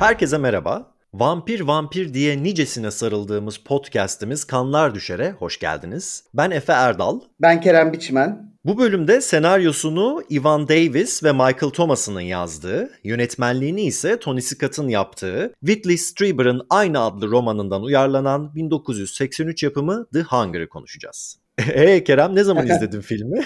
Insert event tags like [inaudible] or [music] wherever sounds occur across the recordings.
Herkese merhaba. Vampir vampir diye nicesine sarıldığımız podcast'imiz Kanlar Düşer'e hoş geldiniz. Ben Efe Erdal. Ben Kerem Biçmen. Bu bölümde senaryosunu Ivan Davis ve Michael Thomas'ın yazdığı, yönetmenliğini ise Tony Scott'ın yaptığı, Whitley Strieber'ın aynı adlı romanından uyarlanan 1983 yapımı The Hunger'ı konuşacağız. Eee [laughs] Kerem ne zaman [laughs] izledin filmi?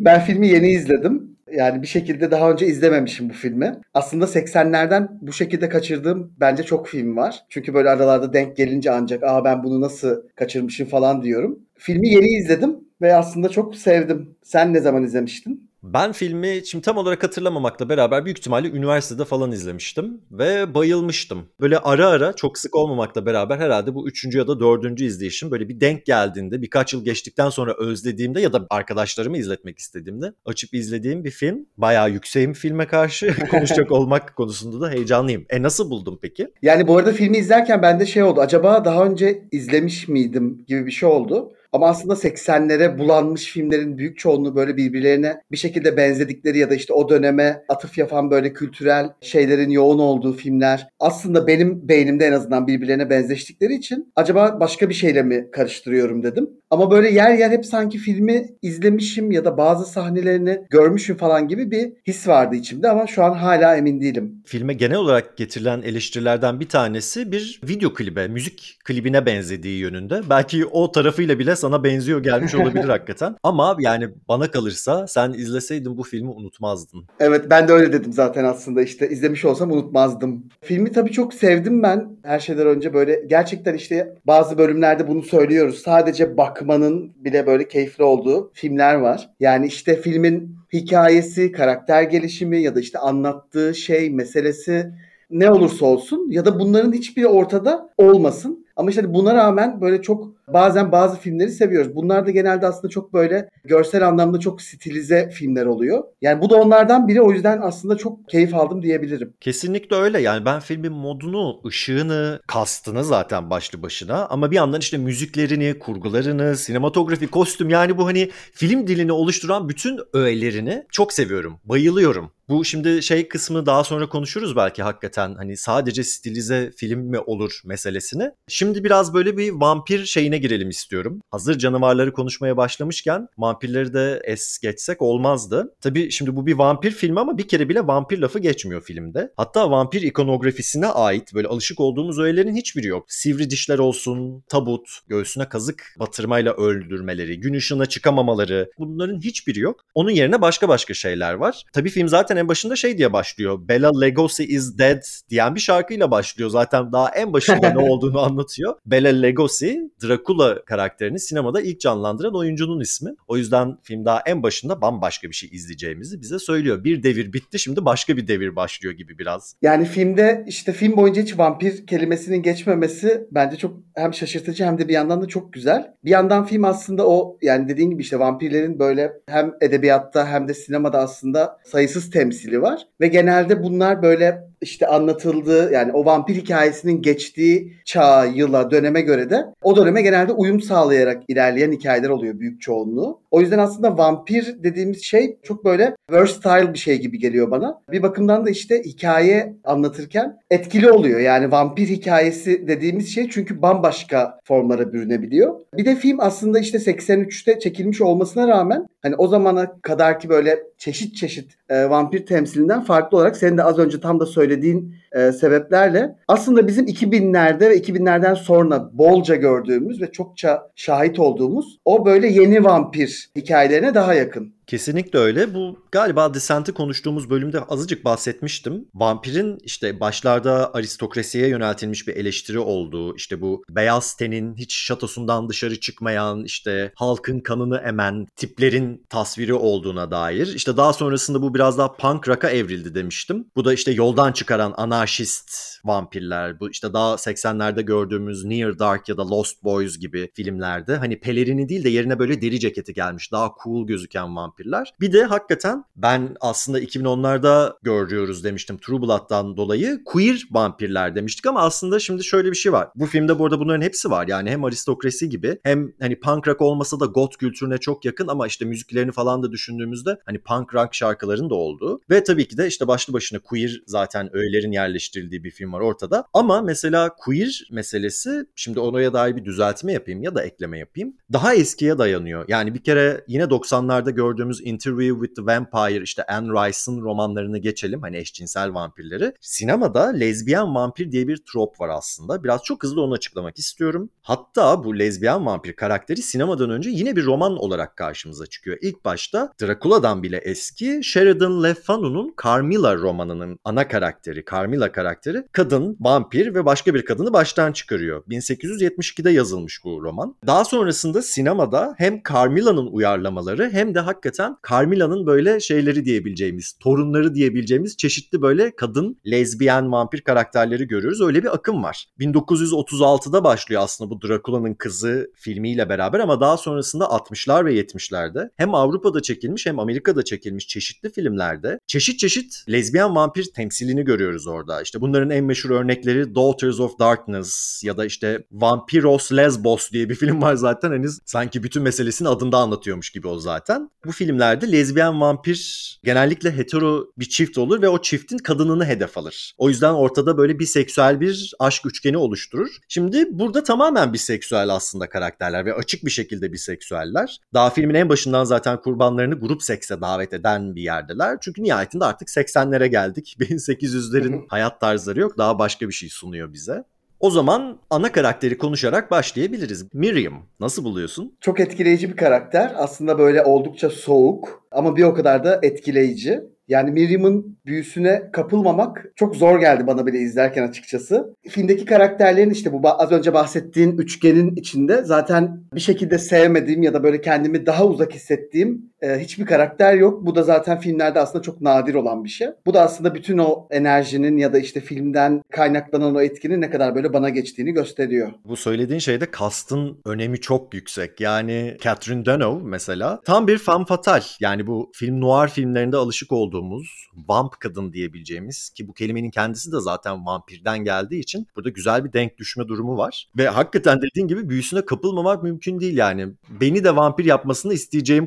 ben filmi yeni izledim. Yani bir şekilde daha önce izlememişim bu filmi. Aslında 80'lerden bu şekilde kaçırdığım bence çok film var. Çünkü böyle aralarda denk gelince ancak aa ben bunu nasıl kaçırmışım falan diyorum. Filmi yeni izledim ve aslında çok sevdim. Sen ne zaman izlemiştin? Ben filmi şimdi tam olarak hatırlamamakla beraber büyük ihtimalle üniversitede falan izlemiştim ve bayılmıştım. Böyle ara ara çok sık olmamakla beraber herhalde bu üçüncü ya da dördüncü izleyişim böyle bir denk geldiğinde birkaç yıl geçtikten sonra özlediğimde ya da arkadaşlarımı izletmek istediğimde açıp izlediğim bir film. Bayağı yükseğim filme karşı [laughs] konuşacak olmak konusunda da heyecanlıyım. E nasıl buldun peki? Yani bu arada filmi izlerken bende şey oldu. Acaba daha önce izlemiş miydim gibi bir şey oldu. Ama aslında 80'lere bulanmış filmlerin büyük çoğunluğu böyle birbirlerine bir şekilde benzedikleri ya da işte o döneme atıf yapan böyle kültürel şeylerin yoğun olduğu filmler aslında benim beynimde en azından birbirlerine benzeştikleri için acaba başka bir şeyle mi karıştırıyorum dedim. Ama böyle yer yer hep sanki filmi izlemişim ya da bazı sahnelerini görmüşüm falan gibi bir his vardı içimde ama şu an hala emin değilim. Filme genel olarak getirilen eleştirilerden bir tanesi bir video klibe, müzik klibine benzediği yönünde. Belki o tarafıyla bile sana benziyor gelmiş olabilir [laughs] hakikaten. Ama yani bana kalırsa sen izleseydin bu filmi unutmazdın. Evet ben de öyle dedim zaten aslında işte izlemiş olsam unutmazdım. Filmi tabii çok sevdim ben her şeyden önce böyle gerçekten işte bazı bölümlerde bunu söylüyoruz. Sadece bakmanın bile böyle keyifli olduğu filmler var. Yani işte filmin hikayesi, karakter gelişimi ya da işte anlattığı şey, meselesi ne olursa olsun ya da bunların hiçbiri ortada olmasın. Ama işte buna rağmen böyle çok bazen bazı filmleri seviyoruz. Bunlar da genelde aslında çok böyle görsel anlamda çok stilize filmler oluyor. Yani bu da onlardan biri o yüzden aslında çok keyif aldım diyebilirim. Kesinlikle öyle yani ben filmin modunu, ışığını, kastını zaten başlı başına ama bir yandan işte müziklerini, kurgularını, sinematografi, kostüm yani bu hani film dilini oluşturan bütün öğelerini çok seviyorum. Bayılıyorum. Bu şimdi şey kısmını daha sonra konuşuruz belki hakikaten hani sadece stilize film mi olur meselesini. Şimdi biraz böyle bir vampir şeyine girelim istiyorum. Hazır canavarları konuşmaya başlamışken vampirleri de es geçsek olmazdı. Tabii şimdi bu bir vampir filmi ama bir kere bile vampir lafı geçmiyor filmde. Hatta vampir ikonografisine ait böyle alışık olduğumuz öğelerin hiçbiri yok. Sivri dişler olsun, tabut, göğsüne kazık batırmayla öldürmeleri, gün ışığına çıkamamaları bunların hiçbiri yok. Onun yerine başka başka şeyler var. Tabii film zaten en başında şey diye başlıyor. Bella Lugosi is dead diyen bir şarkıyla başlıyor. Zaten daha en başında ne [laughs] olduğunu anlatıyor. Bella Lugosi, Dracula karakterini sinemada ilk canlandıran oyuncunun ismi. O yüzden film daha en başında bambaşka bir şey izleyeceğimizi bize söylüyor. Bir devir bitti şimdi başka bir devir başlıyor gibi biraz. Yani filmde işte film boyunca hiç vampir kelimesinin geçmemesi bence çok hem şaşırtıcı hem de bir yandan da çok güzel. Bir yandan film aslında o yani dediğin gibi işte vampirlerin böyle hem edebiyatta hem de sinemada aslında sayısız temsili var. Ve genelde bunlar böyle işte anlatıldığı yani o vampir hikayesinin geçtiği çağa, yıla, döneme göre de o döneme genelde uyum sağlayarak ilerleyen hikayeler oluyor büyük çoğunluğu. O yüzden aslında vampir dediğimiz şey çok böyle versatile bir şey gibi geliyor bana. Bir bakımdan da işte hikaye anlatırken etkili oluyor. Yani vampir hikayesi dediğimiz şey çünkü bambaşka formlara bürünebiliyor. Bir de film aslında işte 83'te çekilmiş olmasına rağmen hani o zamana kadar ki böyle çeşit çeşit e, vampir temsilinden farklı olarak senin de az önce tam da söylediğin e, sebeplerle aslında bizim 2000'lerde ve 2000'lerden sonra bolca gördüğümüz ve çokça şahit olduğumuz o böyle yeni vampir hikayelerine daha yakın. Kesinlikle öyle. Bu galiba Descent'i konuştuğumuz bölümde azıcık bahsetmiştim. Vampirin işte başlarda aristokrasiye yöneltilmiş bir eleştiri olduğu, işte bu beyaz tenin hiç şatosundan dışarı çıkmayan, işte halkın kanını emen tiplerin tasviri olduğuna dair. İşte daha sonrasında bu biraz daha punk rock'a evrildi demiştim. Bu da işte yoldan çıkaran anarşist vampirler, bu işte daha 80'lerde gördüğümüz Near Dark ya da Lost Boys gibi filmlerde hani pelerini değil de yerine böyle deri ceketi gelmiş, daha cool gözüken vampir vampirler. Bir de hakikaten ben aslında 2010'larda görüyoruz demiştim True Blood'dan dolayı queer vampirler demiştik ama aslında şimdi şöyle bir şey var. Bu filmde bu arada bunların hepsi var. Yani hem aristokrasi gibi hem hani punk rock olmasa da goth kültürüne çok yakın ama işte müziklerini falan da düşündüğümüzde hani punk rock şarkıların da olduğu ve tabii ki de işte başlı başına queer zaten öğelerin yerleştirildiği bir film var ortada. Ama mesela queer meselesi şimdi oraya dair bir düzeltme yapayım ya da ekleme yapayım. Daha eskiye dayanıyor. Yani bir kere yine 90'larda gördüğümüz Interview with the Vampire işte Anne Rice'ın romanlarını geçelim hani eşcinsel vampirleri. Sinemada lezbiyen vampir diye bir trop var aslında. Biraz çok hızlı onu açıklamak istiyorum. Hatta bu lezbiyen vampir karakteri sinemadan önce yine bir roman olarak karşımıza çıkıyor. İlk başta Dracula'dan bile eski Sheridan Le Fanu'nun Carmilla romanının ana karakteri, Carmilla karakteri kadın, vampir ve başka bir kadını baştan çıkarıyor. 1872'de yazılmış bu roman. Daha sonrasında sinemada hem Carmilla'nın uyarlamaları hem de hakikaten Carmilla'nın böyle şeyleri diyebileceğimiz, torunları diyebileceğimiz çeşitli böyle kadın, lezbiyen, vampir karakterleri görüyoruz. Öyle bir akım var. 1936'da başlıyor aslında bu Dracula'nın kızı filmiyle beraber ama daha sonrasında 60'lar ve 70'lerde hem Avrupa'da çekilmiş hem Amerika'da çekilmiş çeşitli filmlerde çeşit çeşit lezbiyen vampir temsilini görüyoruz orada. İşte bunların en meşhur örnekleri Daughters of Darkness ya da işte Vampiros Lesbos diye bir film var zaten. Hani sanki bütün meselesini adında anlatıyormuş gibi o zaten. Bu filmlerde lezbiyen vampir genellikle hetero bir çift olur ve o çiftin kadınını hedef alır. O yüzden ortada böyle biseksüel bir aşk üçgeni oluşturur. Şimdi burada tamamen biseksüel aslında karakterler ve açık bir şekilde biseksüeller. Daha filmin en başından zaten kurbanlarını grup sekse davet eden bir yerdeler. Çünkü nihayetinde artık 80'lere geldik. [laughs] 1800'lerin [laughs] hayat tarzları yok. Daha başka bir şey sunuyor bize. O zaman ana karakteri konuşarak başlayabiliriz. Miriam nasıl buluyorsun? Çok etkileyici bir karakter. Aslında böyle oldukça soğuk ama bir o kadar da etkileyici. Yani Miriam'ın büyüsüne kapılmamak çok zor geldi bana bile izlerken açıkçası. Filmdeki karakterlerin işte bu az önce bahsettiğin üçgenin içinde zaten bir şekilde sevmediğim ya da böyle kendimi daha uzak hissettiğim e, hiçbir karakter yok. Bu da zaten filmlerde aslında çok nadir olan bir şey. Bu da aslında bütün o enerjinin ya da işte filmden kaynaklanan o etkinin ne kadar böyle bana geçtiğini gösteriyor. Bu söylediğin şeyde kastın önemi çok yüksek. Yani Catherine Deneuve mesela tam bir femme fatale. Yani bu film noir filmlerinde alışık olduğumuz vamp kadın diyebileceğimiz ki bu kelimenin kendisi de zaten vampirden geldiği için burada güzel bir denk düşme durumu var. Ve hakikaten dediğin gibi büyüsüne kapılmamak mümkün değil yani. Beni de vampir yapmasını isteyeceğim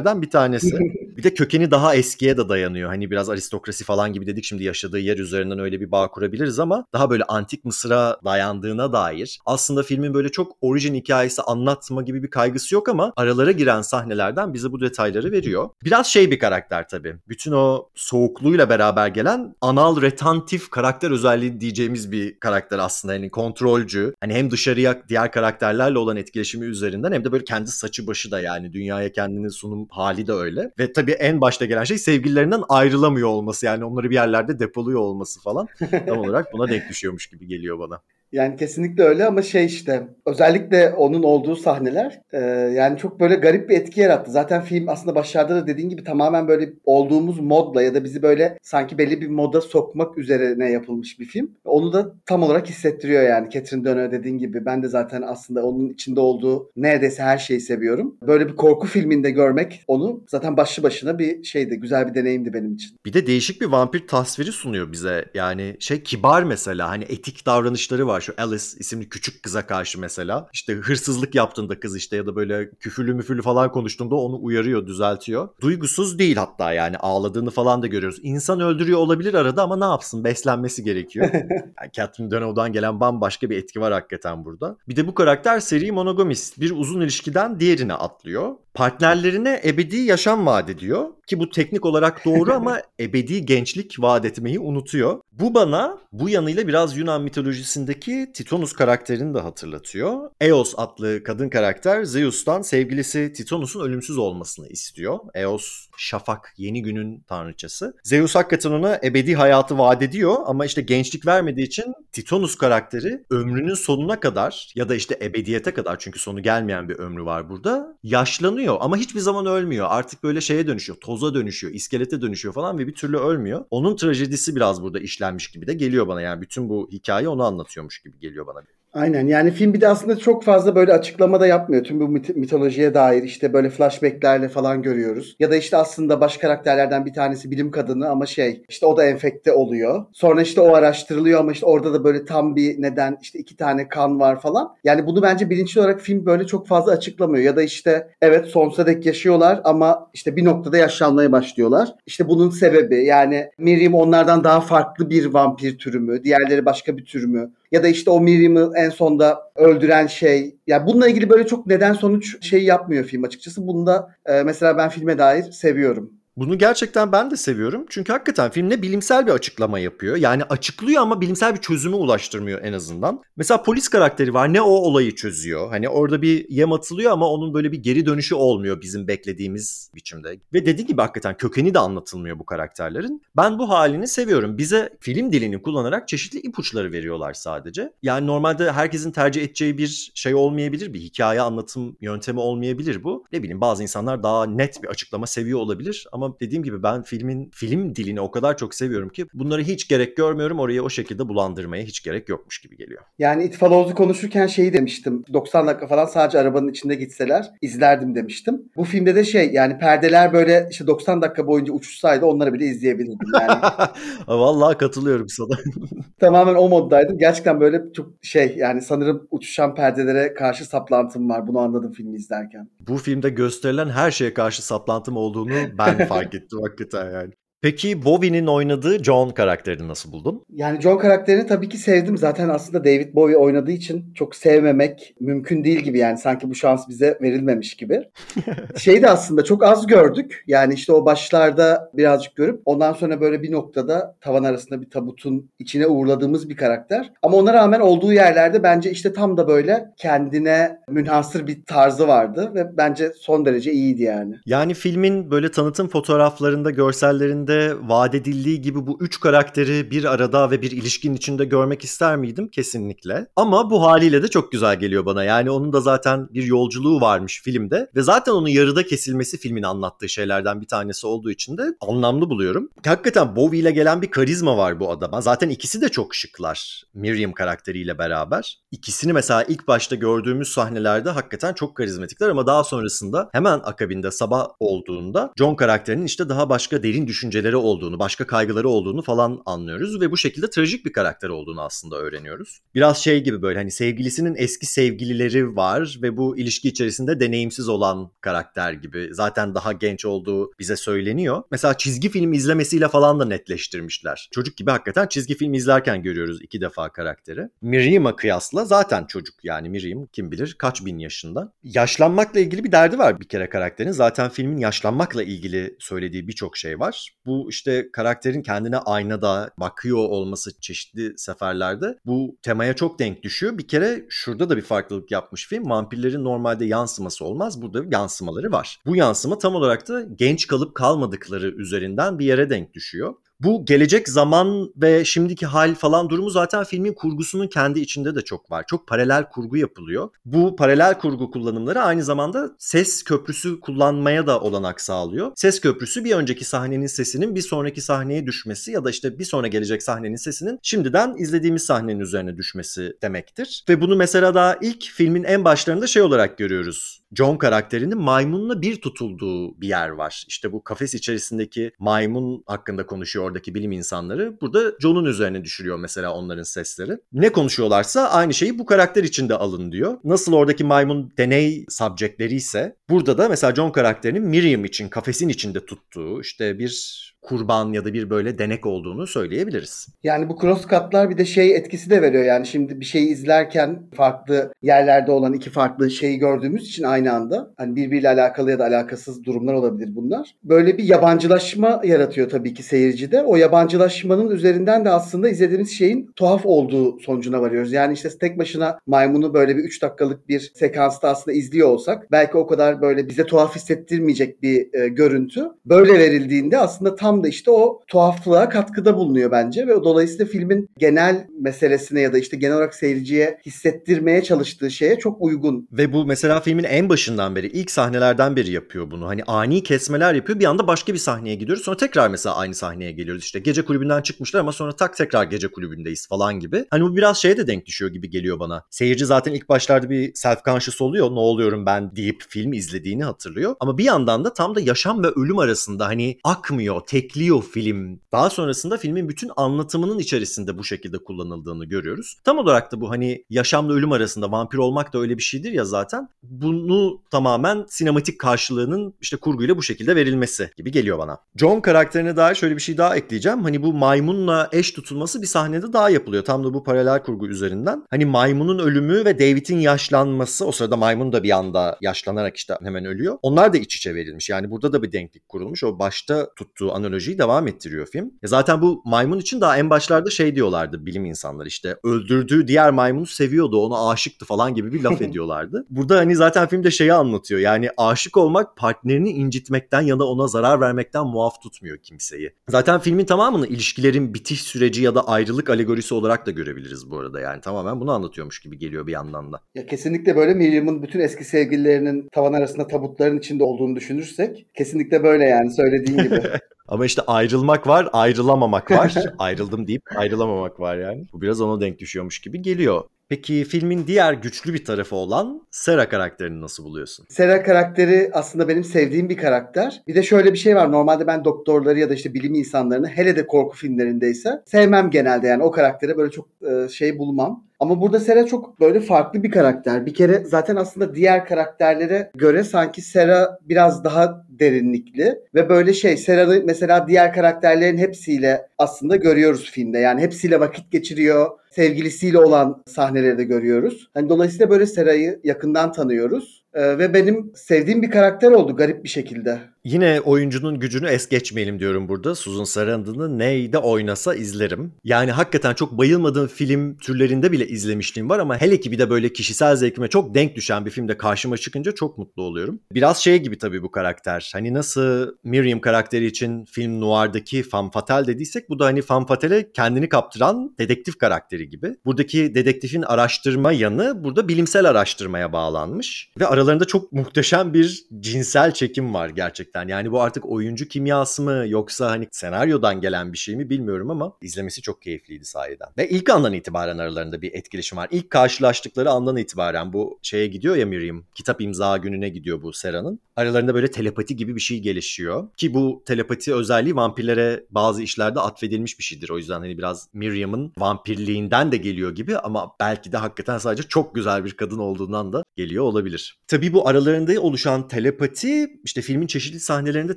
karakterlerden bir tanesi. [laughs] bir de kökeni daha eskiye de dayanıyor. Hani biraz aristokrasi falan gibi dedik şimdi yaşadığı yer üzerinden öyle bir bağ kurabiliriz ama daha böyle antik Mısır'a dayandığına dair. Aslında filmin böyle çok orijin hikayesi anlatma gibi bir kaygısı yok ama aralara giren sahnelerden bize bu detayları veriyor. Biraz şey bir karakter tabii. Bütün o soğukluğuyla beraber gelen anal retantif karakter özelliği diyeceğimiz bir karakter aslında. Yani kontrolcü. Hani hem dışarıya diğer karakterlerle olan etkileşimi üzerinden hem de böyle kendi saçı başı da yani dünyaya kendini sunum hali de öyle. Ve tabii en başta gelen şey sevgililerinden ayrılamıyor olması. Yani onları bir yerlerde depoluyor olması falan. Tam [laughs] olarak buna denk düşüyormuş gibi geliyor bana. Yani kesinlikle öyle ama şey işte özellikle onun olduğu sahneler e, yani çok böyle garip bir etki yarattı. Zaten film aslında başlarda da dediğin gibi tamamen böyle olduğumuz modla ya da bizi böyle sanki belli bir moda sokmak üzerine yapılmış bir film. Onu da tam olarak hissettiriyor yani Catherine Deneuve dediğin gibi. Ben de zaten aslında onun içinde olduğu neredeyse her şeyi seviyorum. Böyle bir korku filminde görmek onu zaten başlı başına bir şeydi. Güzel bir deneyimdi benim için. Bir de değişik bir vampir tasviri sunuyor bize. Yani şey kibar mesela hani etik davranışları var şu Alice isimli küçük kıza karşı mesela. İşte hırsızlık yaptığında kız işte ya da böyle küfürlü müfürlü falan konuştuğunda onu uyarıyor, düzeltiyor. Duygusuz değil hatta yani ağladığını falan da görüyoruz. İnsan öldürüyor olabilir arada ama ne yapsın beslenmesi gerekiyor. [laughs] yani Catherine Deneuve'dan gelen bambaşka bir etki var hakikaten burada. Bir de bu karakter seri monogamist. Bir uzun ilişkiden diğerine atlıyor. Partnerlerine ebedi yaşam vaat ediyor. Ki bu teknik olarak doğru ama [laughs] ebedi gençlik vaat etmeyi unutuyor. Bu bana bu yanıyla biraz Yunan mitolojisindeki Titonus karakterini de hatırlatıyor. Eos adlı kadın karakter Zeus'tan sevgilisi Titonus'un ölümsüz olmasını istiyor. Eos şafak, yeni günün tanrıçası. Zeus hakikaten ona ebedi hayatı vaat ediyor ama işte gençlik vermediği için Titonus karakteri ömrünün sonuna kadar ya da işte ebediyete kadar çünkü sonu gelmeyen bir ömrü var burada yaşlanıyor ama hiçbir zaman ölmüyor. Artık böyle şeye dönüşüyor, toza dönüşüyor, iskelete dönüşüyor falan ve bir türlü ölmüyor. Onun trajedisi biraz burada işlenmiş gibi de geliyor bana yani bütün bu hikaye onu anlatıyormuş gibi geliyor bana. Aynen yani film bir de aslında çok fazla böyle açıklama da yapmıyor. Tüm bu mit- mitolojiye dair işte böyle flashbacklerle falan görüyoruz. Ya da işte aslında baş karakterlerden bir tanesi bilim kadını ama şey işte o da enfekte oluyor. Sonra işte o araştırılıyor ama işte orada da böyle tam bir neden işte iki tane kan var falan. Yani bunu bence bilinçli olarak film böyle çok fazla açıklamıyor. Ya da işte evet sonsuza dek yaşıyorlar ama işte bir noktada yaşlanmaya başlıyorlar. İşte bunun sebebi yani Miriam onlardan daha farklı bir vampir türü mü? Diğerleri başka bir tür mü? Ya da işte o Miriam'ı en sonda öldüren şey. Yani bununla ilgili böyle çok neden sonuç şey yapmıyor film açıkçası. Bunu da e, mesela ben filme dair seviyorum. Bunu gerçekten ben de seviyorum. Çünkü hakikaten film ne bilimsel bir açıklama yapıyor. Yani açıklıyor ama bilimsel bir çözüme ulaştırmıyor en azından. Mesela polis karakteri var ne o olayı çözüyor. Hani orada bir yem atılıyor ama onun böyle bir geri dönüşü olmuyor bizim beklediğimiz biçimde. Ve dediği gibi hakikaten kökeni de anlatılmıyor bu karakterlerin. Ben bu halini seviyorum. Bize film dilini kullanarak çeşitli ipuçları veriyorlar sadece. Yani normalde herkesin tercih edeceği bir şey olmayabilir. Bir hikaye anlatım yöntemi olmayabilir bu. Ne bileyim bazı insanlar daha net bir açıklama seviyor olabilir. Ama dediğim gibi ben filmin film dilini o kadar çok seviyorum ki bunları hiç gerek görmüyorum. Oraya o şekilde bulandırmaya hiç gerek yokmuş gibi geliyor. Yani It Follows'u konuşurken şeyi demiştim. 90 dakika falan sadece arabanın içinde gitseler izlerdim demiştim. Bu filmde de şey yani perdeler böyle işte 90 dakika boyunca uçuşsaydı onları bile izleyebilirdim yani. [laughs] Vallahi katılıyorum sana. [laughs] Tamamen o moddaydım. Gerçekten böyle çok şey yani sanırım uçuşan perdelere karşı saplantım var. Bunu anladım filmi izlerken. Bu filmde gösterilen her şeye karşı saplantım olduğunu ben [laughs] fark ettim hakikaten yani. Peki Bowie'nin oynadığı John karakterini nasıl buldun? Yani John karakterini tabii ki sevdim. Zaten aslında David Bowie oynadığı için çok sevmemek mümkün değil gibi yani. Sanki bu şans bize verilmemiş gibi. [laughs] şey de aslında çok az gördük. Yani işte o başlarda birazcık görüp ondan sonra böyle bir noktada tavan arasında bir tabutun içine uğurladığımız bir karakter. Ama ona rağmen olduğu yerlerde bence işte tam da böyle kendine münhasır bir tarzı vardı ve bence son derece iyiydi yani. Yani filmin böyle tanıtım fotoğraflarında, görsellerinde vaat edildiği gibi bu üç karakteri bir arada ve bir ilişkinin içinde görmek ister miydim? Kesinlikle. Ama bu haliyle de çok güzel geliyor bana. Yani onun da zaten bir yolculuğu varmış filmde ve zaten onun yarıda kesilmesi filmin anlattığı şeylerden bir tanesi olduğu için de anlamlı buluyorum. Hakikaten Bowie ile gelen bir karizma var bu adama. Zaten ikisi de çok şıklar Miriam karakteriyle beraber. İkisini mesela ilk başta gördüğümüz sahnelerde hakikaten çok karizmatikler ama daha sonrasında hemen akabinde sabah olduğunda John karakterinin işte daha başka derin düşünceleri olduğunu, başka kaygıları olduğunu falan anlıyoruz ve bu şekilde trajik bir karakter olduğunu aslında öğreniyoruz. Biraz şey gibi böyle hani sevgilisinin eski sevgilileri var ve bu ilişki içerisinde deneyimsiz olan karakter gibi. Zaten daha genç olduğu bize söyleniyor. Mesela çizgi film izlemesiyle falan da netleştirmişler. Çocuk gibi hakikaten çizgi film izlerken görüyoruz iki defa karakteri. Miriam'a kıyasla zaten çocuk yani Miriam kim bilir kaç bin yaşında. Yaşlanmakla ilgili bir derdi var bir kere karakterin. Zaten filmin yaşlanmakla ilgili söylediği birçok şey var. Bu işte karakterin kendine aynada bakıyor olması çeşitli seferlerde bu temaya çok denk düşüyor. Bir kere şurada da bir farklılık yapmış film. Vampirlerin normalde yansıması olmaz. Burada yansımaları var. Bu yansıma tam olarak da genç kalıp kalmadıkları üzerinden bir yere denk düşüyor. Bu gelecek zaman ve şimdiki hal falan durumu zaten filmin kurgusunun kendi içinde de çok var. Çok paralel kurgu yapılıyor. Bu paralel kurgu kullanımları aynı zamanda ses köprüsü kullanmaya da olanak sağlıyor. Ses köprüsü bir önceki sahnenin sesinin bir sonraki sahneye düşmesi ya da işte bir sonra gelecek sahnenin sesinin şimdiden izlediğimiz sahnenin üzerine düşmesi demektir. Ve bunu mesela daha ilk filmin en başlarında şey olarak görüyoruz. John karakterinin maymunla bir tutulduğu bir yer var. İşte bu kafes içerisindeki maymun hakkında konuşuyor oradaki bilim insanları. Burada John'un üzerine düşürüyor mesela onların sesleri. Ne konuşuyorlarsa aynı şeyi bu karakter için de alın diyor. Nasıl oradaki maymun deney subjectleri ise burada da mesela John karakterinin Miriam için kafesin içinde tuttuğu işte bir kurban ya da bir böyle denek olduğunu söyleyebiliriz. Yani bu cross cut'lar bir de şey etkisi de veriyor. Yani şimdi bir şeyi izlerken farklı yerlerde olan iki farklı şeyi gördüğümüz için aynı anda hani birbiriyle alakalı ya da alakasız durumlar olabilir bunlar. Böyle bir yabancılaşma yaratıyor tabii ki seyircide. O yabancılaşmanın üzerinden de aslında izlediğimiz şeyin tuhaf olduğu sonucuna varıyoruz. Yani işte tek başına maymunu böyle bir 3 dakikalık bir sekansta aslında izliyor olsak belki o kadar böyle bize tuhaf hissettirmeyecek bir e, görüntü böyle verildiğinde aslında tam tam da işte o tuhaflığa katkıda bulunuyor bence ve dolayısıyla filmin genel meselesine ya da işte genel olarak seyirciye hissettirmeye çalıştığı şeye çok uygun. Ve bu mesela filmin en başından beri ilk sahnelerden beri yapıyor bunu. Hani ani kesmeler yapıyor. Bir anda başka bir sahneye gidiyoruz. Sonra tekrar mesela aynı sahneye geliyoruz. İşte gece kulübünden çıkmışlar ama sonra tak tekrar gece kulübündeyiz falan gibi. Hani bu biraz şeye de denk düşüyor gibi geliyor bana. Seyirci zaten ilk başlarda bir self conscious oluyor. Ne oluyorum ben deyip film izlediğini hatırlıyor. Ama bir yandan da tam da yaşam ve ölüm arasında hani akmıyor, tekliyor film. Daha sonrasında filmin bütün anlatımının içerisinde bu şekilde kullanıldığını görüyoruz. Tam olarak da bu hani yaşamla ölüm arasında vampir olmak da öyle bir şeydir ya zaten. Bunu tamamen sinematik karşılığının işte kurguyla bu şekilde verilmesi gibi geliyor bana. John karakterine dair şöyle bir şey daha ekleyeceğim. Hani bu maymunla eş tutulması bir sahnede daha yapılıyor. Tam da bu paralel kurgu üzerinden. Hani maymunun ölümü ve David'in yaşlanması o sırada maymun da bir anda yaşlanarak işte hemen ölüyor. Onlar da iç içe verilmiş. Yani burada da bir denklik kurulmuş. O başta tuttuğu analojiyi devam ettiriyor film. Ya zaten bu maymun için daha en başlarda şey diyorlardı bilim insanları işte öldürdüğü diğer maymunu seviyordu ona aşıktı falan gibi bir laf [laughs] ediyorlardı. Burada hani zaten filmde şeyi anlatıyor. Yani aşık olmak partnerini incitmekten ya da ona zarar vermekten muaf tutmuyor kimseyi. Zaten filmin tamamını ilişkilerin bitiş süreci ya da ayrılık alegorisi olarak da görebiliriz bu arada. Yani tamamen bunu anlatıyormuş gibi geliyor bir yandan da. Ya kesinlikle böyle Miriam'ın bütün eski sevgililerinin tavan arasında tabutların içinde olduğunu düşünürsek kesinlikle böyle yani söylediğin gibi. [laughs] Ama işte ayrılmak var, ayrılamamak var. [laughs] Ayrıldım deyip ayrılamamak var yani. Bu biraz ona denk düşüyormuş gibi geliyor. Peki filmin diğer güçlü bir tarafı olan Sarah karakterini nasıl buluyorsun? Sarah karakteri aslında benim sevdiğim bir karakter. Bir de şöyle bir şey var. Normalde ben doktorları ya da işte bilim insanlarını hele de korku filmlerindeyse sevmem genelde yani o karaktere böyle çok e, şey bulmam. Ama burada Sera çok böyle farklı bir karakter. Bir kere zaten aslında diğer karakterlere göre sanki Sera biraz daha derinlikli ve böyle şey Sera'yı mesela diğer karakterlerin hepsiyle aslında görüyoruz filmde. Yani hepsiyle vakit geçiriyor. Sevgilisiyle olan sahneleri de görüyoruz. Hani dolayısıyla böyle Sera'yı yakından tanıyoruz. Ee, ve benim sevdiğim bir karakter oldu garip bir şekilde. Yine oyuncunun gücünü es geçmeyelim diyorum burada. Susan Sarandon'ı neyde oynasa izlerim. Yani hakikaten çok bayılmadığım film türlerinde bile izlemişliğim var ama hele ki bir de böyle kişisel zevkime çok denk düşen bir filmde karşıma çıkınca çok mutlu oluyorum. Biraz şey gibi tabii bu karakter. Hani nasıl Miriam karakteri için film noir'daki femme fatale dediysek bu da hani femme fatale kendini kaptıran dedektif karakteri gibi. Buradaki dedektifin araştırma yanı burada bilimsel araştırmaya bağlanmış. Ve aralarında çok muhteşem bir cinsel çekim var gerçekten. Yani bu artık oyuncu kimyası mı yoksa hani senaryodan gelen bir şey mi bilmiyorum ama izlemesi çok keyifliydi sayeden. Ve ilk andan itibaren aralarında bir etkileşim var. İlk karşılaştıkları andan itibaren bu şeye gidiyor ya Miriam. Kitap imza gününe gidiyor bu Sera'nın. Aralarında böyle telepati gibi bir şey gelişiyor. Ki bu telepati özelliği vampirlere bazı işlerde atfedilmiş bir şeydir. O yüzden hani biraz Miriam'ın vampirliğinden de geliyor gibi ama belki de hakikaten sadece çok güzel bir kadın olduğundan da geliyor olabilir. Tabii bu aralarında oluşan telepati işte filmin çeşitli sahnelerinde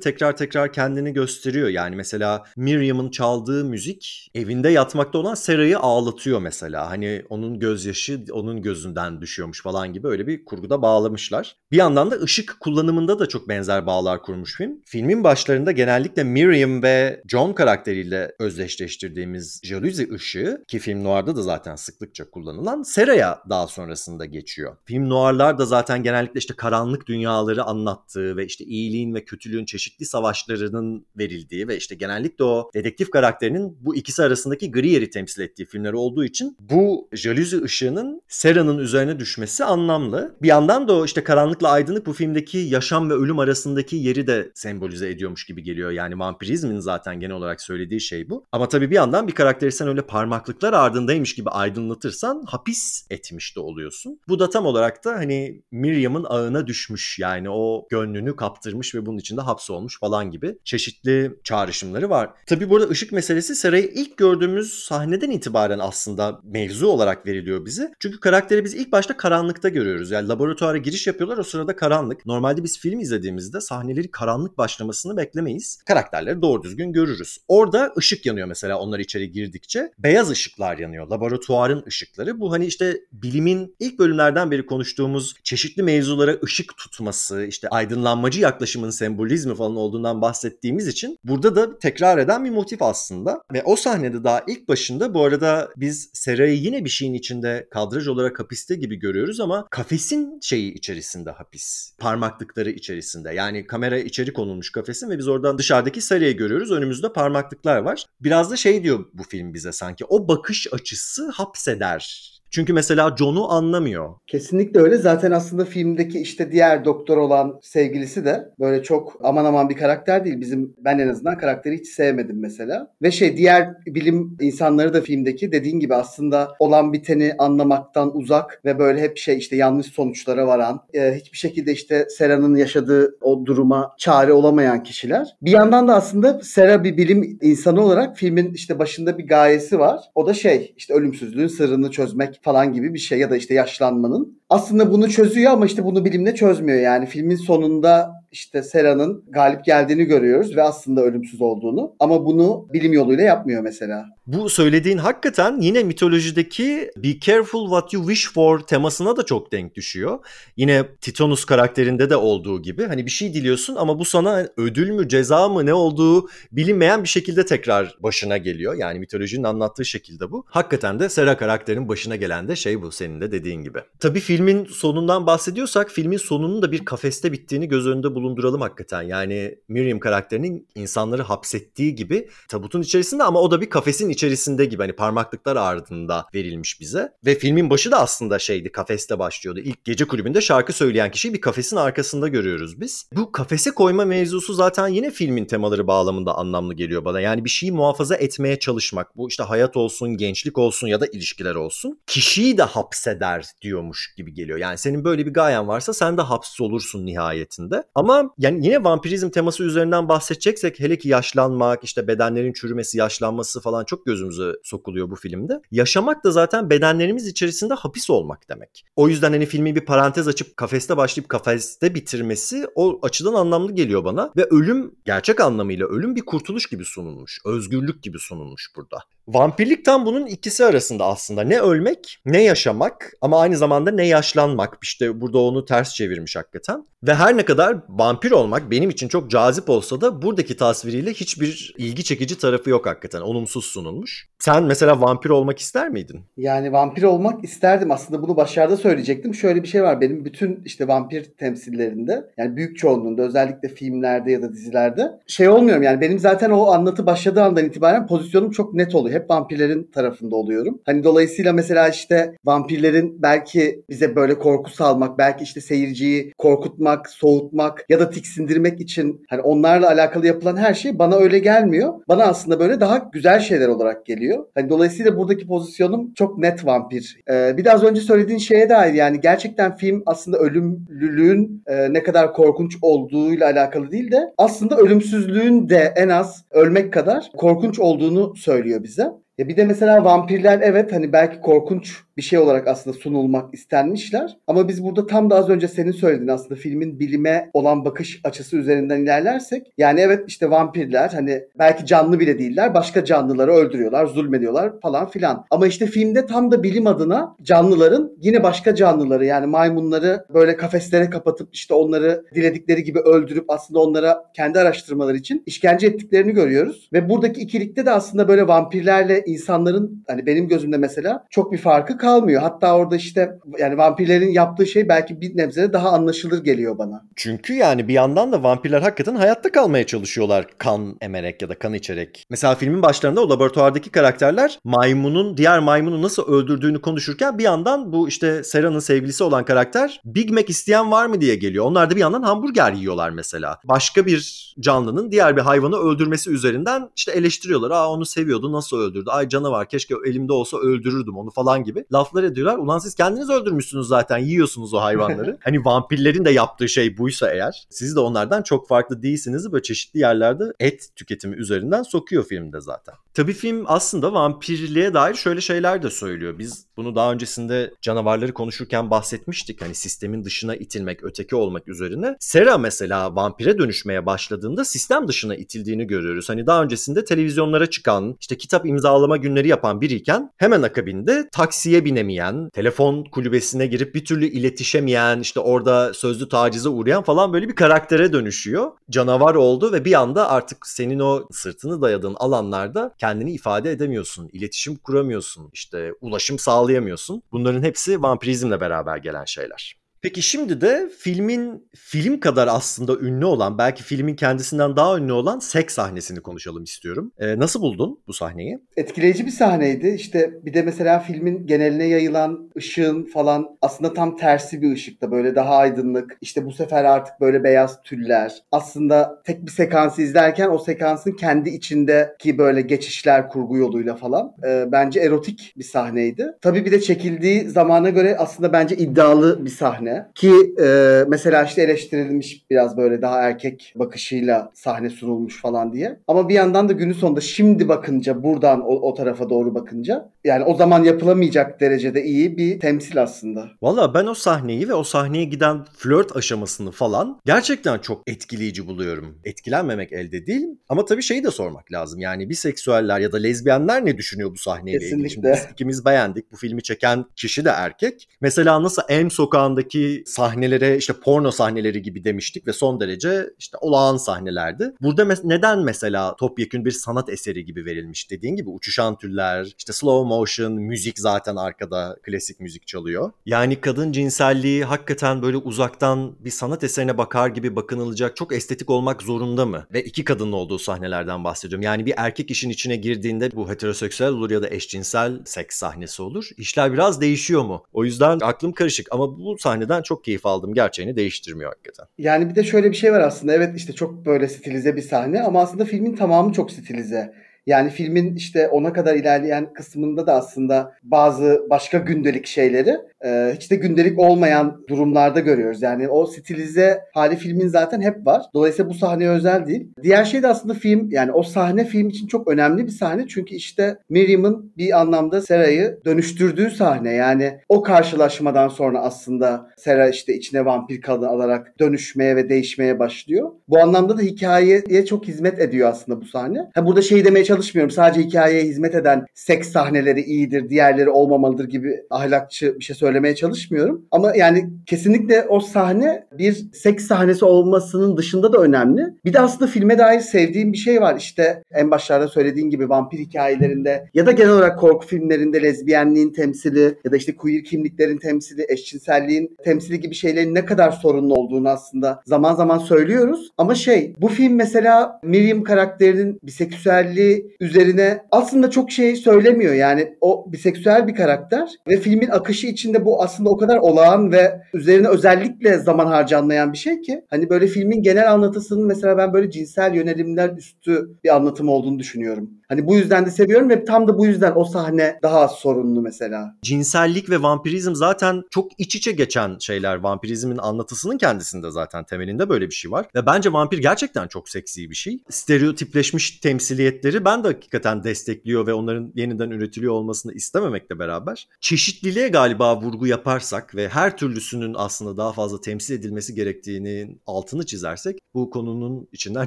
tekrar tekrar kendini gösteriyor. Yani mesela Miriam'ın çaldığı müzik evinde yatmakta olan Sarah'yı ağlatıyor mesela. Hani onun gözyaşı onun gözünden düşüyormuş falan gibi öyle bir kurguda bağlamışlar. Bir yandan da ışık kullanımında da çok benzer bağlar kurmuş film. Filmin başlarında genellikle Miriam ve John karakteriyle özdeşleştirdiğimiz jaluzi ışığı ki film noir'da da zaten sıklıkça kullanılan Sarah'ya daha sonrasında geçiyor. Film noir'lar da zaten genellikle işte karanlık dünyaları anlattığı ve işte iyiliğin ve kötülüğün çeşitli savaşlarının verildiği ve işte genellikle o dedektif karakterinin bu ikisi arasındaki gri yeri temsil ettiği filmler olduğu için bu jaluzi ışığının Sarah'nın üzerine düşmesi anlamlı. Bir yandan da o işte karanlıkla aydınlık bu filmdeki yaşam ve ölüm arasındaki yeri de sembolize ediyormuş gibi geliyor. Yani vampirizmin zaten genel olarak söylediği şey bu. Ama tabii bir yandan bir karakteri sen öyle parmaklıklar ardındaymış gibi aydınlatırsan hapis etmiş de oluyorsun. Bu da tam olarak da hani Miriam'ın ağına düşmüş. Yani o gönlünü kaptırmış ve bunun içinde hapsolmuş falan gibi çeşitli çağrışımları var. Tabii burada ışık meselesi Saray'ı ilk gördüğümüz sahneden itibaren aslında mevzu olarak veriliyor bize. Çünkü karakteri biz ilk başta karanlıkta görüyoruz. Yani laboratuvara giriş yapıyorlar o sırada karanlık. Normalde biz film izlediğimizde sahneleri karanlık başlamasını beklemeyiz. Karakterleri doğru düzgün görürüz. Orada ışık yanıyor mesela onlar içeri girdikçe. Beyaz ışıklar yanıyor. Laboratuvarın ışıkları. Bu hani işte bilimin ilk bölümlerden beri konuştuğu konuştuğumuz çeşitli mevzulara ışık tutması, işte aydınlanmacı yaklaşımın sembolizmi falan olduğundan bahsettiğimiz için burada da tekrar eden bir motif aslında. Ve o sahnede daha ilk başında bu arada biz Sera'yı yine bir şeyin içinde kadraj olarak hapiste gibi görüyoruz ama kafesin şeyi içerisinde hapis. Parmaklıkları içerisinde. Yani kamera içeri konulmuş kafesin ve biz oradan dışarıdaki Sara'yı görüyoruz. Önümüzde parmaklıklar var. Biraz da şey diyor bu film bize sanki. O bakış açısı hapseder. Çünkü mesela John'u anlamıyor. Kesinlikle öyle. Zaten aslında filmdeki işte diğer doktor olan sevgilisi de böyle çok aman aman bir karakter değil. Bizim ben en azından karakteri hiç sevmedim mesela. Ve şey diğer bilim insanları da filmdeki dediğin gibi aslında olan biteni anlamaktan uzak ve böyle hep şey işte yanlış sonuçlara varan, e, hiçbir şekilde işte Sera'nın yaşadığı o duruma çare olamayan kişiler. Bir yandan da aslında Sera bir bilim insanı olarak filmin işte başında bir gayesi var. O da şey işte ölümsüzlüğün sırrını çözmek falan gibi bir şey ya da işte yaşlanmanın. Aslında bunu çözüyor ama işte bunu bilimle çözmüyor yani. Filmin sonunda işte Sera'nın galip geldiğini görüyoruz ve aslında ölümsüz olduğunu. Ama bunu bilim yoluyla yapmıyor mesela. Bu söylediğin hakikaten yine mitolojideki Be Careful What You Wish For temasına da çok denk düşüyor. Yine Titonus karakterinde de olduğu gibi hani bir şey diliyorsun ama bu sana ödül mü ceza mı ne olduğu bilinmeyen bir şekilde tekrar başına geliyor. Yani mitolojinin anlattığı şekilde bu. Hakikaten de Sera karakterinin başına gelen de şey bu senin de dediğin gibi. Tabii filmin sonundan bahsediyorsak filmin sonunun da bir kafeste bittiğini göz önünde bulunduralım hakikaten. Yani Miriam karakterinin insanları hapsettiği gibi tabutun içerisinde ama o da bir kafesin içerisinde gibi hani parmaklıklar ardında verilmiş bize. Ve filmin başı da aslında şeydi kafeste başlıyordu. İlk gece kulübünde şarkı söyleyen kişiyi bir kafesin arkasında görüyoruz biz. Bu kafese koyma mevzusu zaten yine filmin temaları bağlamında anlamlı geliyor bana. Yani bir şeyi muhafaza etmeye çalışmak. Bu işte hayat olsun, gençlik olsun ya da ilişkiler olsun. Kişiyi de hapseder diyormuş gibi geliyor. Yani senin böyle bir gayen varsa sen de hapis olursun nihayetinde. Ama yani yine vampirizm teması üzerinden bahsedeceksek hele ki yaşlanmak, işte bedenlerin çürümesi, yaşlanması falan çok gözümüze sokuluyor bu filmde. Yaşamak da zaten bedenlerimiz içerisinde hapis olmak demek. O yüzden hani filmi bir parantez açıp kafeste başlayıp kafeste bitirmesi o açıdan anlamlı geliyor bana. Ve ölüm gerçek anlamıyla ölüm bir kurtuluş gibi sunulmuş. Özgürlük gibi sunulmuş burada. Vampirlik tam bunun ikisi arasında aslında. Ne ölmek ne yaşamak ama aynı zamanda ne yaşlanmak. İşte burada onu ters çevirmiş hakikaten. Ve her ne kadar vampir olmak benim için çok cazip olsa da buradaki tasviriyle hiçbir ilgi çekici tarafı yok hakikaten. Olumsuz sunulmuş. Sen mesela vampir olmak ister miydin? Yani vampir olmak isterdim. Aslında bunu başlarda söyleyecektim. Şöyle bir şey var. Benim bütün işte vampir temsillerinde yani büyük çoğunluğunda özellikle filmlerde ya da dizilerde şey olmuyorum. Yani benim zaten o anlatı başladığı andan itibaren pozisyonum çok net oluyor. Hep vampirlerin tarafında oluyorum. Hani dolayısıyla mesela işte vampirlerin belki bize böyle korku salmak, belki işte seyirciyi korkutmak, soğutmak ya da tiksindirmek için hani onlarla alakalı yapılan her şey bana öyle gelmiyor. Bana aslında böyle daha güzel şeyler olarak geliyor. Hani dolayısıyla buradaki pozisyonum çok net vampir. Ee, bir de az önce söylediğin şeye dair yani gerçekten film aslında ölümlülüğün e, ne kadar korkunç olduğuyla alakalı değil de aslında ölümsüzlüğün de en az ölmek kadar korkunç olduğunu söylüyor bize. Ya bir de mesela vampirler evet hani belki korkunç bir şey olarak aslında sunulmak istenmişler. Ama biz burada tam da az önce senin söylediğin aslında filmin bilime olan bakış açısı üzerinden ilerlersek yani evet işte vampirler hani belki canlı bile değiller başka canlıları öldürüyorlar, zulmediyorlar falan filan. Ama işte filmde tam da bilim adına canlıların yine başka canlıları yani maymunları böyle kafeslere kapatıp işte onları diledikleri gibi öldürüp aslında onlara kendi araştırmaları için işkence ettiklerini görüyoruz. Ve buradaki ikilikte de aslında böyle vampirlerle insanların hani benim gözümde mesela çok bir farkı kalmıyor. Hatta orada işte yani vampirlerin yaptığı şey belki bir nebze daha anlaşılır geliyor bana. Çünkü yani bir yandan da vampirler hakikaten hayatta kalmaya çalışıyorlar kan emerek ya da kan içerek. Mesela filmin başlarında o laboratuvardaki karakterler maymunun diğer maymunu nasıl öldürdüğünü konuşurken bir yandan bu işte Sera'nın sevgilisi olan karakter Big Mac isteyen var mı diye geliyor. Onlar da bir yandan hamburger yiyorlar mesela. Başka bir canlının diğer bir hayvanı öldürmesi üzerinden işte eleştiriyorlar. Aa onu seviyordu nasıl öldürdü? Ay canavar keşke elimde olsa öldürürdüm onu falan gibi laflar ediyorlar. Ulan siz kendiniz öldürmüşsünüz zaten yiyorsunuz o hayvanları. [laughs] hani vampirlerin de yaptığı şey buysa eğer siz de onlardan çok farklı değilsiniz. Böyle çeşitli yerlerde et tüketimi üzerinden sokuyor filmde zaten. Tabii film aslında vampirliğe dair şöyle şeyler de söylüyor. Biz bunu daha öncesinde canavarları konuşurken bahsetmiştik. Hani sistemin dışına itilmek, öteki olmak üzerine. Sera mesela vampire dönüşmeye başladığında sistem dışına itildiğini görüyoruz. Hani daha öncesinde televizyonlara çıkan, işte kitap imzalı karalama günleri yapan biriyken hemen akabinde taksiye binemeyen, telefon kulübesine girip bir türlü iletişemeyen, işte orada sözlü tacize uğrayan falan böyle bir karaktere dönüşüyor. Canavar oldu ve bir anda artık senin o sırtını dayadığın alanlarda kendini ifade edemiyorsun, iletişim kuramıyorsun, işte ulaşım sağlayamıyorsun. Bunların hepsi vampirizmle beraber gelen şeyler. Peki şimdi de filmin film kadar aslında ünlü olan, belki filmin kendisinden daha ünlü olan seks sahnesini konuşalım istiyorum. Ee, nasıl buldun bu sahneyi? Etkileyici bir sahneydi. İşte bir de mesela filmin geneline yayılan ışığın falan aslında tam tersi bir ışıkta böyle daha aydınlık. İşte bu sefer artık böyle beyaz tüller. Aslında tek bir sekansı izlerken o sekansın kendi içindeki böyle geçişler kurgu yoluyla falan. e, bence erotik bir sahneydi. Tabii bir de çekildiği zamana göre aslında bence iddialı bir sahne. Ki e, mesela işte eleştirilmiş biraz böyle daha erkek bakışıyla sahne sunulmuş falan diye. Ama bir yandan da günün sonunda şimdi bakınca buradan o, o tarafa doğru bakınca yani o zaman yapılamayacak derecede iyi bir temsil aslında. Valla ben o sahneyi ve o sahneye giden flört aşamasını falan gerçekten çok etkileyici buluyorum. Etkilenmemek elde değil ama tabii şeyi de sormak lazım. Yani biseksüeller ya da lezbiyenler ne düşünüyor bu sahneyle ilgili? Şimdi Kesinlikle. biz ikimiz beğendik. Bu filmi çeken kişi de erkek. Mesela nasıl Elm Sokağı'ndaki sahnelere işte porno sahneleri gibi demiştik ve son derece işte olağan sahnelerdi. Burada mes- neden mesela topyekün bir sanat eseri gibi verilmiş? Dediğin gibi uçuşan tüller, işte slow motion, müzik zaten arkada klasik müzik çalıyor. Yani kadın cinselliği hakikaten böyle uzaktan bir sanat eserine bakar gibi bakınılacak çok estetik olmak zorunda mı? Ve iki kadının olduğu sahnelerden bahsediyorum. Yani bir erkek işin içine girdiğinde bu heteroseksüel olur ya da eşcinsel seks sahnesi olur. İşler biraz değişiyor mu? O yüzden aklım karışık ama bu sahneden çok keyif aldım. Gerçeğini değiştirmiyor hakikaten. Yani bir de şöyle bir şey var aslında. Evet işte çok böyle stilize bir sahne ama aslında filmin tamamı çok stilize. Yani filmin işte ona kadar ilerleyen kısmında da aslında bazı başka gündelik şeyleri e, hiç de gündelik olmayan durumlarda görüyoruz. Yani o stilize hali filmin zaten hep var. Dolayısıyla bu sahneye özel değil. Diğer şey de aslında film yani o sahne film için çok önemli bir sahne. Çünkü işte Miriam'ın bir anlamda Sera'yı dönüştürdüğü sahne. Yani o karşılaşmadan sonra aslında Sera işte içine vampir kadın alarak dönüşmeye ve değişmeye başlıyor. Bu anlamda da hikayeye çok hizmet ediyor aslında bu sahne. Ha burada şey demeye çalışmıyorum. Sadece hikayeye hizmet eden seks sahneleri iyidir, diğerleri olmamalıdır gibi ahlakçı bir şey söylemeye çalışmıyorum. Ama yani kesinlikle o sahne bir seks sahnesi olmasının dışında da önemli. Bir de aslında filme dair sevdiğim bir şey var. İşte en başlarda söylediğin gibi vampir hikayelerinde ya da genel olarak korku filmlerinde lezbiyenliğin temsili ya da işte queer kimliklerin temsili, eşcinselliğin temsili gibi şeylerin ne kadar sorunlu olduğunu aslında zaman zaman söylüyoruz. Ama şey bu film mesela Miriam karakterinin biseksüelliği üzerine aslında çok şey söylemiyor. Yani o biseksüel bir karakter ve filmin akışı içinde bu aslında o kadar olağan ve üzerine özellikle zaman harcanmayan bir şey ki hani böyle filmin genel anlatısının mesela ben böyle cinsel yönelimler üstü bir anlatım olduğunu düşünüyorum. Hani bu yüzden de seviyorum ve tam da bu yüzden o sahne daha sorunlu mesela. Cinsellik ve vampirizm zaten çok iç içe geçen şeyler. Vampirizmin anlatısının kendisinde zaten temelinde böyle bir şey var. Ve bence vampir gerçekten çok seksi bir şey. Stereotipleşmiş temsiliyetleri ben de hakikaten destekliyor ve onların yeniden üretiliyor olmasını istememekle beraber çeşitliliğe galiba vurgu yaparsak ve her türlüsünün aslında daha fazla temsil edilmesi gerektiğinin altını çizersek bu konunun içinden [laughs]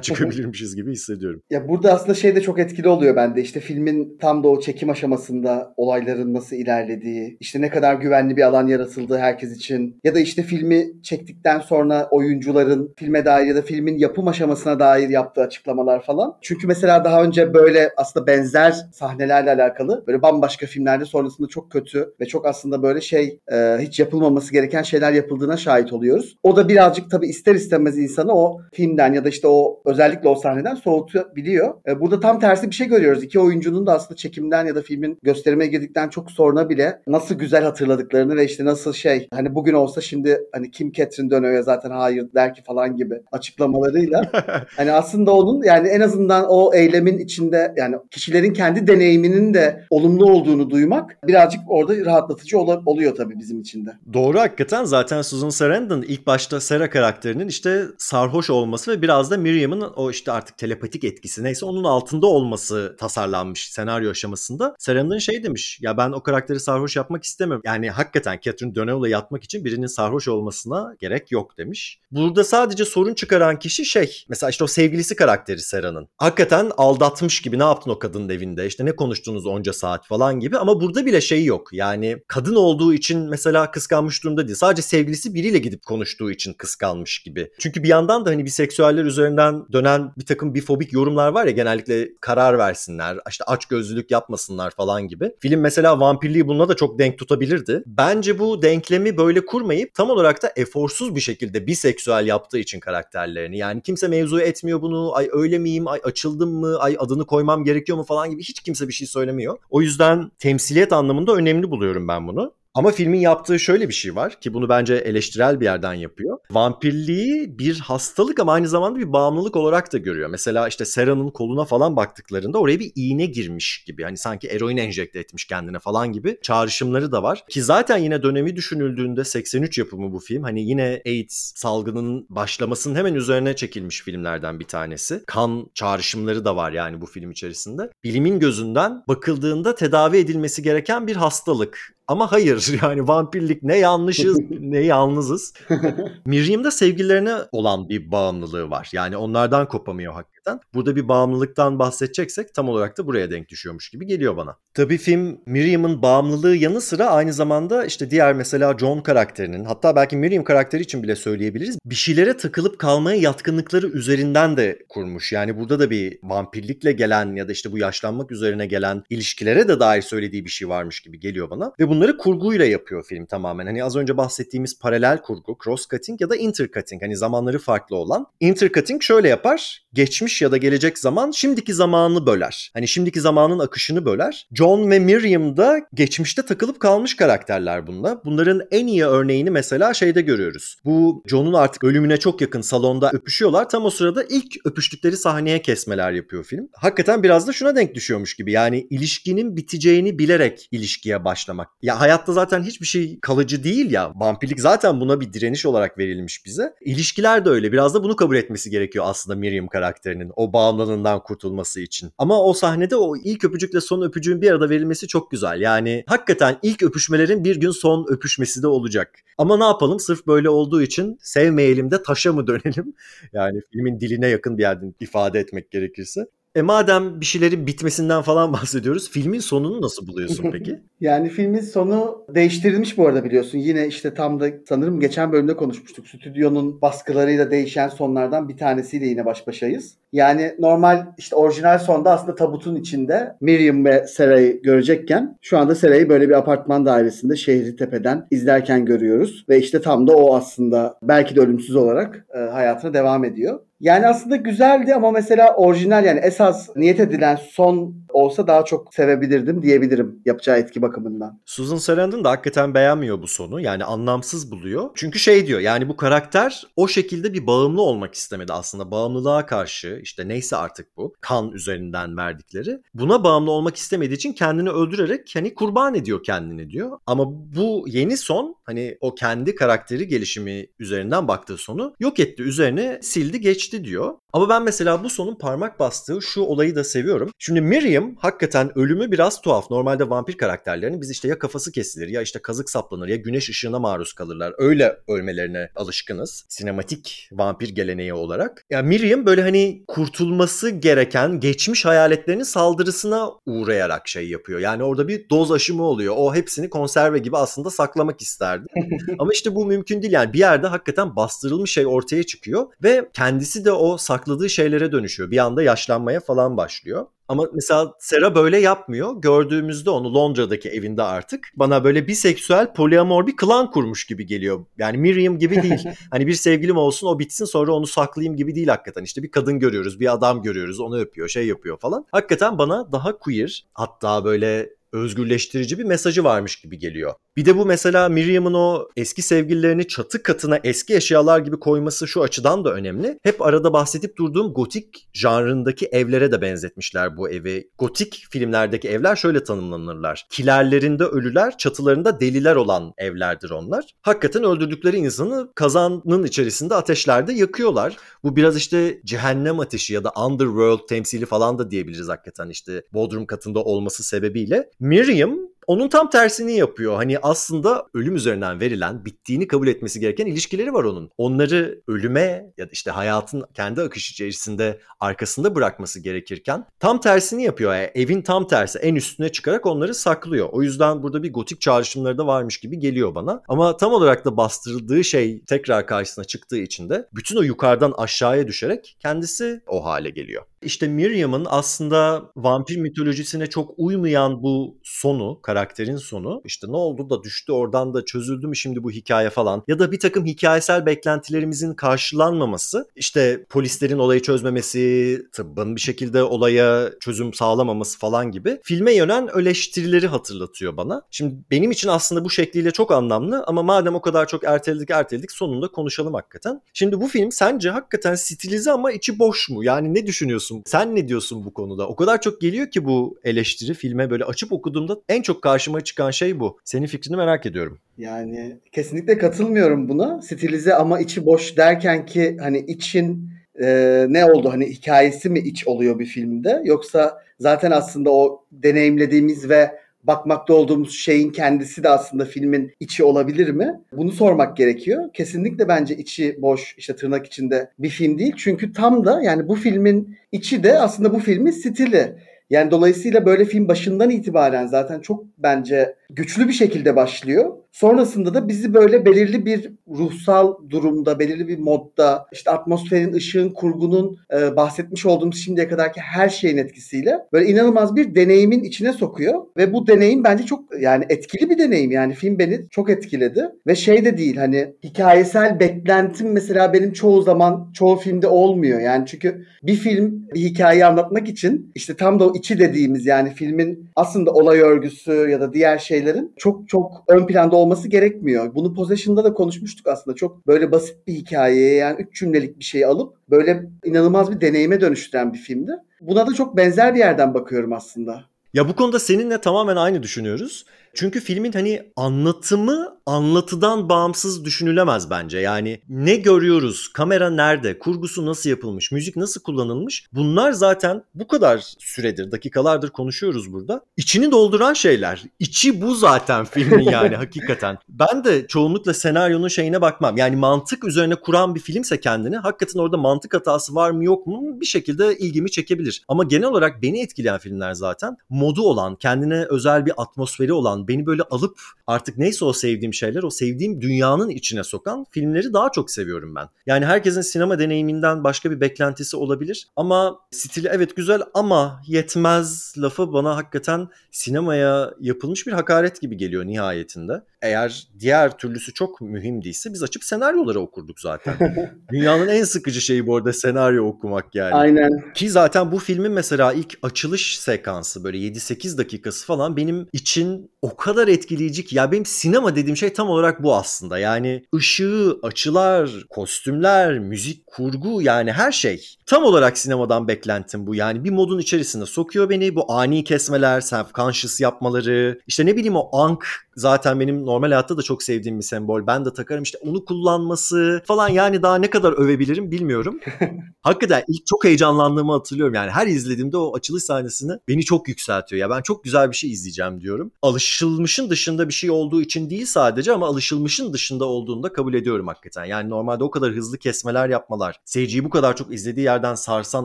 çıkabilirmişiz gibi hissediyorum. Ya burada aslında şey de çok etkili oluyor bende. İşte filmin tam da o çekim aşamasında olayların nasıl ilerlediği, işte ne kadar güvenli bir alan yaratıldığı herkes için ya da işte filmi çektikten sonra oyuncuların filme dair ya da filmin yapım aşamasına dair yaptığı açıklamalar falan. Çünkü mesela daha önce böyle aslında benzer sahnelerle alakalı böyle bambaşka filmlerde sonrasında çok kötü ve çok aslında böyle şey e, hiç yapılmaması gereken şeyler yapıldığına şahit oluyoruz. O da birazcık tabii ister istemez insanı o filmden ya da işte o özellikle o sahneden soğutabiliyor. E, burada tam tersi bir şey görüyoruz. İki oyuncunun da aslında çekimden ya da filmin gösterime girdikten çok sonra bile nasıl güzel hatırladıklarını ve işte nasıl şey hani bugün olsa şimdi hani Kim Catherine Deneuve'ye zaten hayır der ki falan gibi açıklamalarıyla [laughs] hani aslında onun yani en azından o eylemin içinde yani kişilerin kendi deneyiminin de olumlu olduğunu duymak birazcık orada rahatlatıcı ol- oluyor tabii bizim için de. Doğru hakikaten zaten Susan Sarandon ilk başta Sarah karakterinin işte sarhoş olması ve biraz da Miriam'ın o işte artık telepatik etkisi neyse onun altında olması tasarlanmış senaryo aşamasında. Sarandon şey demiş ya ben o karakteri sarhoş yapmak istemem. Yani hakikaten Catherine Deneuve'la yatmak için birinin sarhoş olmasına gerek yok demiş. Burada sadece sorun çıkaran kişi şey mesela işte o sevgilisi karakteri Sera'nın. Hakikaten aldatmış gibi ne yaptın o kadının evinde işte ne konuştunuz onca saat falan gibi ama burada bile şey yok. Yani kadın olduğu için mesela kıskanmış durumda değil. Sadece sevgilisi biriyle gidip konuştuğu için kıskanmış gibi. Çünkü bir yandan da hani biseksüeller üzerinden dönen bir takım bifobik yorumlar var ya genellikle karar versinler, işte aç gözlülük yapmasınlar falan gibi. Film mesela vampirliği bununla da çok denk tutabilirdi. Bence bu denklemi böyle kurmayıp tam olarak da eforsuz bir şekilde biseksüel yaptığı için karakterlerini. Yani kimse mevzu etmiyor bunu. Ay öyle miyim? Ay açıldım mı? Ay adını koymam gerekiyor mu falan gibi hiç kimse bir şey söylemiyor. O yüzden temsiliyet anlamında önemli buluyorum ben bunu. Ama filmin yaptığı şöyle bir şey var ki bunu bence eleştirel bir yerden yapıyor. Vampirliği bir hastalık ama aynı zamanda bir bağımlılık olarak da görüyor. Mesela işte Sera'nın koluna falan baktıklarında oraya bir iğne girmiş gibi. Hani sanki eroin enjekte etmiş kendine falan gibi çağrışımları da var. Ki zaten yine dönemi düşünüldüğünde 83 yapımı bu film. Hani yine AIDS salgının başlamasının hemen üzerine çekilmiş filmlerden bir tanesi. Kan çağrışımları da var yani bu film içerisinde. Bilimin gözünden bakıldığında tedavi edilmesi gereken bir hastalık. Ama hayır [laughs] yani vampirlik ne yanlışız [laughs] ne yalnızız. [laughs] Miriam'da sevgililerine olan bir bağımlılığı var. Yani onlardan kopamıyor hakikaten. Burada bir bağımlılıktan bahsedeceksek tam olarak da buraya denk düşüyormuş gibi geliyor bana. Tabii film Miriam'ın bağımlılığı yanı sıra aynı zamanda işte diğer mesela John karakterinin hatta belki Miriam karakteri için bile söyleyebiliriz. Bir şeylere takılıp kalmaya yatkınlıkları üzerinden de kurmuş. Yani burada da bir vampirlikle gelen ya da işte bu yaşlanmak üzerine gelen ilişkilere de dair söylediği bir şey varmış gibi geliyor bana. Ve bunları kurguyla yapıyor film tamamen. Hani az önce bahsettiğimiz paralel kurgu, cross-cutting ya da intercutting hani zamanları farklı olan. Intercutting şöyle yapar. Geçmiş ya da gelecek zaman şimdiki zamanını böler. Hani şimdiki zamanın akışını böler. John ve Miriam da geçmişte takılıp kalmış karakterler bunda. Bunların en iyi örneğini mesela şeyde görüyoruz. Bu John'un artık ölümüne çok yakın salonda öpüşüyorlar. Tam o sırada ilk öpüştükleri sahneye kesmeler yapıyor film. Hakikaten biraz da şuna denk düşüyormuş gibi. Yani ilişkinin biteceğini bilerek ilişkiye başlamak. Ya hayatta zaten hiçbir şey kalıcı değil ya. Vampirlik zaten buna bir direniş olarak verilmiş bize. İlişkiler de öyle. Biraz da bunu kabul etmesi gerekiyor aslında Miriam karakterinin o bağımlılığından kurtulması için. Ama o sahnede o ilk öpücükle son öpücüğün bir arada verilmesi çok güzel. Yani hakikaten ilk öpüşmelerin bir gün son öpüşmesi de olacak. Ama ne yapalım sırf böyle olduğu için sevmeyelim de taşa mı dönelim? [laughs] Yani filmin diline yakın bir yerden ifade etmek gerekirse. E madem bir şeylerin bitmesinden falan [laughs] bahsediyoruz, filmin sonunu nasıl buluyorsun peki? [laughs] yani filmin sonu değiştirilmiş bu arada biliyorsun. Yine işte tam da sanırım geçen bölümde konuşmuştuk. Stüdyonun baskılarıyla değişen sonlardan bir tanesiyle yine baş başayız. Yani normal işte orijinal sonda aslında tabutun içinde Miriam ve Sarah'ı görecekken şu anda Sarah'ı böyle bir apartman dairesinde şehri tepeden izlerken görüyoruz. Ve işte tam da o aslında belki de ölümsüz olarak e, hayatına devam ediyor. Yani aslında güzeldi ama mesela orijinal yani esas niyet edilen son olsa daha çok sevebilirdim diyebilirim yapacağı etki bakımından. Susan Sarandon da hakikaten beğenmiyor bu sonu. Yani anlamsız buluyor. Çünkü şey diyor yani bu karakter o şekilde bir bağımlı olmak istemedi aslında. Bağımlılığa karşı işte neyse artık bu kan üzerinden verdikleri. Buna bağımlı olmak istemediği için kendini öldürerek hani kurban ediyor kendini diyor. Ama bu yeni son hani o kendi karakteri gelişimi üzerinden baktığı sonu yok etti. Üzerine sildi geçti diyor. Ama ben mesela bu sonun parmak bastığı şu olayı da seviyorum. Şimdi Miriam hakikaten ölümü biraz tuhaf. Normalde vampir karakterlerinin biz işte ya kafası kesilir ya işte kazık saplanır ya güneş ışığına maruz kalırlar. Öyle ölmelerine alışkınız. Sinematik vampir geleneği olarak. Ya Miriam böyle hani kurtulması gereken geçmiş hayaletlerinin saldırısına uğrayarak şey yapıyor. Yani orada bir doz aşımı oluyor. O hepsini konserve gibi aslında saklamak isterdi. [laughs] Ama işte bu mümkün değil. Yani bir yerde hakikaten bastırılmış şey ortaya çıkıyor ve kendisi de o sakladığı şeylere dönüşüyor. Bir anda yaşlanmaya falan başlıyor. Ama mesela Sera böyle yapmıyor. Gördüğümüzde onu Londra'daki evinde artık bana böyle biseksüel poliamor bir klan kurmuş gibi geliyor. Yani Miriam gibi değil. [laughs] hani bir sevgilim olsun o bitsin sonra onu saklayayım gibi değil hakikaten. İşte bir kadın görüyoruz, bir adam görüyoruz, onu öpüyor, şey yapıyor falan. Hakikaten bana daha queer hatta böyle özgürleştirici bir mesajı varmış gibi geliyor. Bir de bu mesela Miriam'ın o eski sevgililerini çatı katına eski eşyalar gibi koyması şu açıdan da önemli. Hep arada bahsedip durduğum gotik janrındaki evlere de benzetmişler bu evi. Gotik filmlerdeki evler şöyle tanımlanırlar. Kilerlerinde ölüler, çatılarında deliler olan evlerdir onlar. Hakikaten öldürdükleri insanı kazanın içerisinde ateşlerde yakıyorlar. Bu biraz işte cehennem ateşi ya da underworld temsili falan da diyebiliriz hakikaten işte Bodrum katında olması sebebiyle. Miriam onun tam tersini yapıyor. Hani aslında ölüm üzerinden verilen, bittiğini kabul etmesi gereken ilişkileri var onun. Onları ölüme ya da işte hayatın kendi akışı içerisinde arkasında bırakması gerekirken tam tersini yapıyor. Yani evin tam tersi en üstüne çıkarak onları saklıyor. O yüzden burada bir gotik çağrışımları da varmış gibi geliyor bana. Ama tam olarak da bastırıldığı şey tekrar karşısına çıktığı için de bütün o yukarıdan aşağıya düşerek kendisi o hale geliyor. İşte Miriam'ın aslında vampir mitolojisine çok uymayan bu sonu, karakterin sonu. işte ne oldu da düştü oradan da çözüldü mü şimdi bu hikaye falan. Ya da bir takım hikayesel beklentilerimizin karşılanmaması. işte polislerin olayı çözmemesi, tıbbın bir şekilde olaya çözüm sağlamaması falan gibi. Filme yönen eleştirileri hatırlatıyor bana. Şimdi benim için aslında bu şekliyle çok anlamlı ama madem o kadar çok erteledik erteledik sonunda konuşalım hakikaten. Şimdi bu film sence hakikaten stilize ama içi boş mu? Yani ne düşünüyorsun? Sen ne diyorsun bu konuda? O kadar çok geliyor ki bu eleştiri filme böyle açıp okuduğumda en çok karşıma çıkan şey bu. Senin fikrini merak ediyorum. Yani kesinlikle katılmıyorum buna. Stilize ama içi boş derken ki hani için e, ne oldu? Hani hikayesi mi iç oluyor bir filmde? Yoksa zaten aslında o deneyimlediğimiz ve bakmakta olduğumuz şeyin kendisi de aslında filmin içi olabilir mi? Bunu sormak gerekiyor. Kesinlikle bence içi boş işte tırnak içinde bir film değil. Çünkü tam da yani bu filmin içi de aslında bu filmin stili. Yani dolayısıyla böyle film başından itibaren zaten çok bence güçlü bir şekilde başlıyor. Sonrasında da bizi böyle belirli bir ruhsal durumda, belirli bir modda, işte atmosferin, ışığın, kurgunun e, bahsetmiş olduğumuz şimdiye kadarki her şeyin etkisiyle böyle inanılmaz bir deneyimin içine sokuyor. Ve bu deneyim bence çok yani etkili bir deneyim. Yani film beni çok etkiledi. Ve şey de değil hani hikayesel beklentim mesela benim çoğu zaman çoğu filmde olmuyor. Yani çünkü bir film bir hikayeyi anlatmak için işte tam da o içi dediğimiz yani filmin aslında olay örgüsü ya da diğer şeylerin çok çok ön planda olması gerekmiyor. Bunu Possession'da da konuşmuştuk aslında. Çok böyle basit bir hikayeye yani üç cümlelik bir şey alıp böyle inanılmaz bir deneyime dönüştüren bir filmdi. Buna da çok benzer bir yerden bakıyorum aslında. Ya bu konuda seninle tamamen aynı düşünüyoruz. Çünkü filmin hani anlatımı anlatıdan bağımsız düşünülemez bence. Yani ne görüyoruz, kamera nerede, kurgusu nasıl yapılmış, müzik nasıl kullanılmış bunlar zaten bu kadar süredir, dakikalardır konuşuyoruz burada. İçini dolduran şeyler. İçi bu zaten filmin [laughs] yani hakikaten. Ben de çoğunlukla senaryonun şeyine bakmam. Yani mantık üzerine kuran bir filmse kendini hakikaten orada mantık hatası var mı yok mu bir şekilde ilgimi çekebilir. Ama genel olarak beni etkileyen filmler zaten modu olan, kendine özel bir atmosferi olan, beni böyle alıp artık neyse o sevdiğim şeyler o sevdiğim dünyanın içine sokan filmleri daha çok seviyorum ben. Yani herkesin sinema deneyiminden başka bir beklentisi olabilir ama stili evet güzel ama yetmez lafı bana hakikaten sinemaya yapılmış bir hakaret gibi geliyor nihayetinde. Eğer diğer türlüsü çok mühim değilse biz açıp senaryoları okurduk zaten. [laughs] Dünyanın en sıkıcı şeyi bu arada senaryo okumak yani. Aynen. Ki zaten bu filmin mesela ilk açılış sekansı böyle 7-8 dakikası falan benim için o kadar etkileyici ki ya benim sinema dediğim şey tam olarak bu aslında. Yani ışığı, açılar, kostümler, müzik, kurgu yani her şey. Tam olarak sinemadan beklentim bu. Yani bir modun içerisinde sokuyor beni. Bu ani kesmeler, self-conscious yapmaları, işte ne bileyim o ank zaten benim normal hayatta da çok sevdiğim bir sembol. Ben de takarım işte onu kullanması falan yani daha ne kadar övebilirim bilmiyorum. [laughs] Hakikaten ilk çok heyecanlandığımı hatırlıyorum. Yani her izlediğimde o açılış sahnesini beni çok yükseltiyor. Ya ben çok güzel bir şey izleyeceğim diyorum. Alışılmışın dışında bir şey olduğu için değil sadece ama alışılmışın dışında olduğunu da kabul ediyorum hakikaten. Yani normalde o kadar hızlı kesmeler yapmalar, seyirciyi bu kadar çok izlediği yerden sarsan,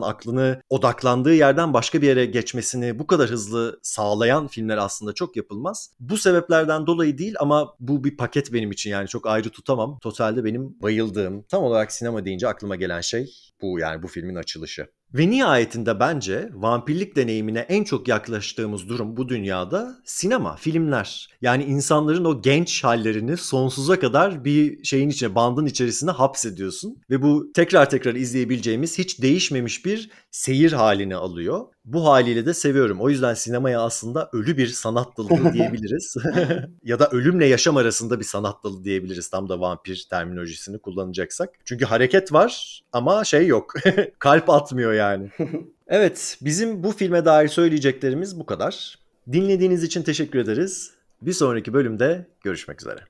aklını odaklandığı yerden başka bir yere geçmesini bu kadar hızlı sağlayan filmler aslında çok yapılmaz. Bu sebeplerden dolayı değil ama bu bir paket benim için yani çok ayrı tutamam. Totalde benim bayıldığım, tam olarak sinema deyince aklıma gelen şey bu yani bu filmin açılışı. Ve nihayetinde bence vampirlik deneyimine en çok yaklaştığımız durum bu dünyada sinema, filmler. Yani insanların o genç hallerini sonsuza kadar bir şeyin içine, bandın içerisine hapsediyorsun. Ve bu tekrar tekrar izleyebileceğimiz hiç değişmemiş bir seyir halini alıyor. Bu haliyle de seviyorum. O yüzden sinemaya aslında ölü bir sanat dalı [laughs] diyebiliriz. [laughs] ya da ölümle yaşam arasında bir sanat dalı diyebiliriz. Tam da vampir terminolojisini kullanacaksak. Çünkü hareket var ama şey yok. [laughs] Kalp atmıyor yani. Evet, bizim bu filme dair söyleyeceklerimiz bu kadar. Dinlediğiniz için teşekkür ederiz. Bir sonraki bölümde görüşmek üzere.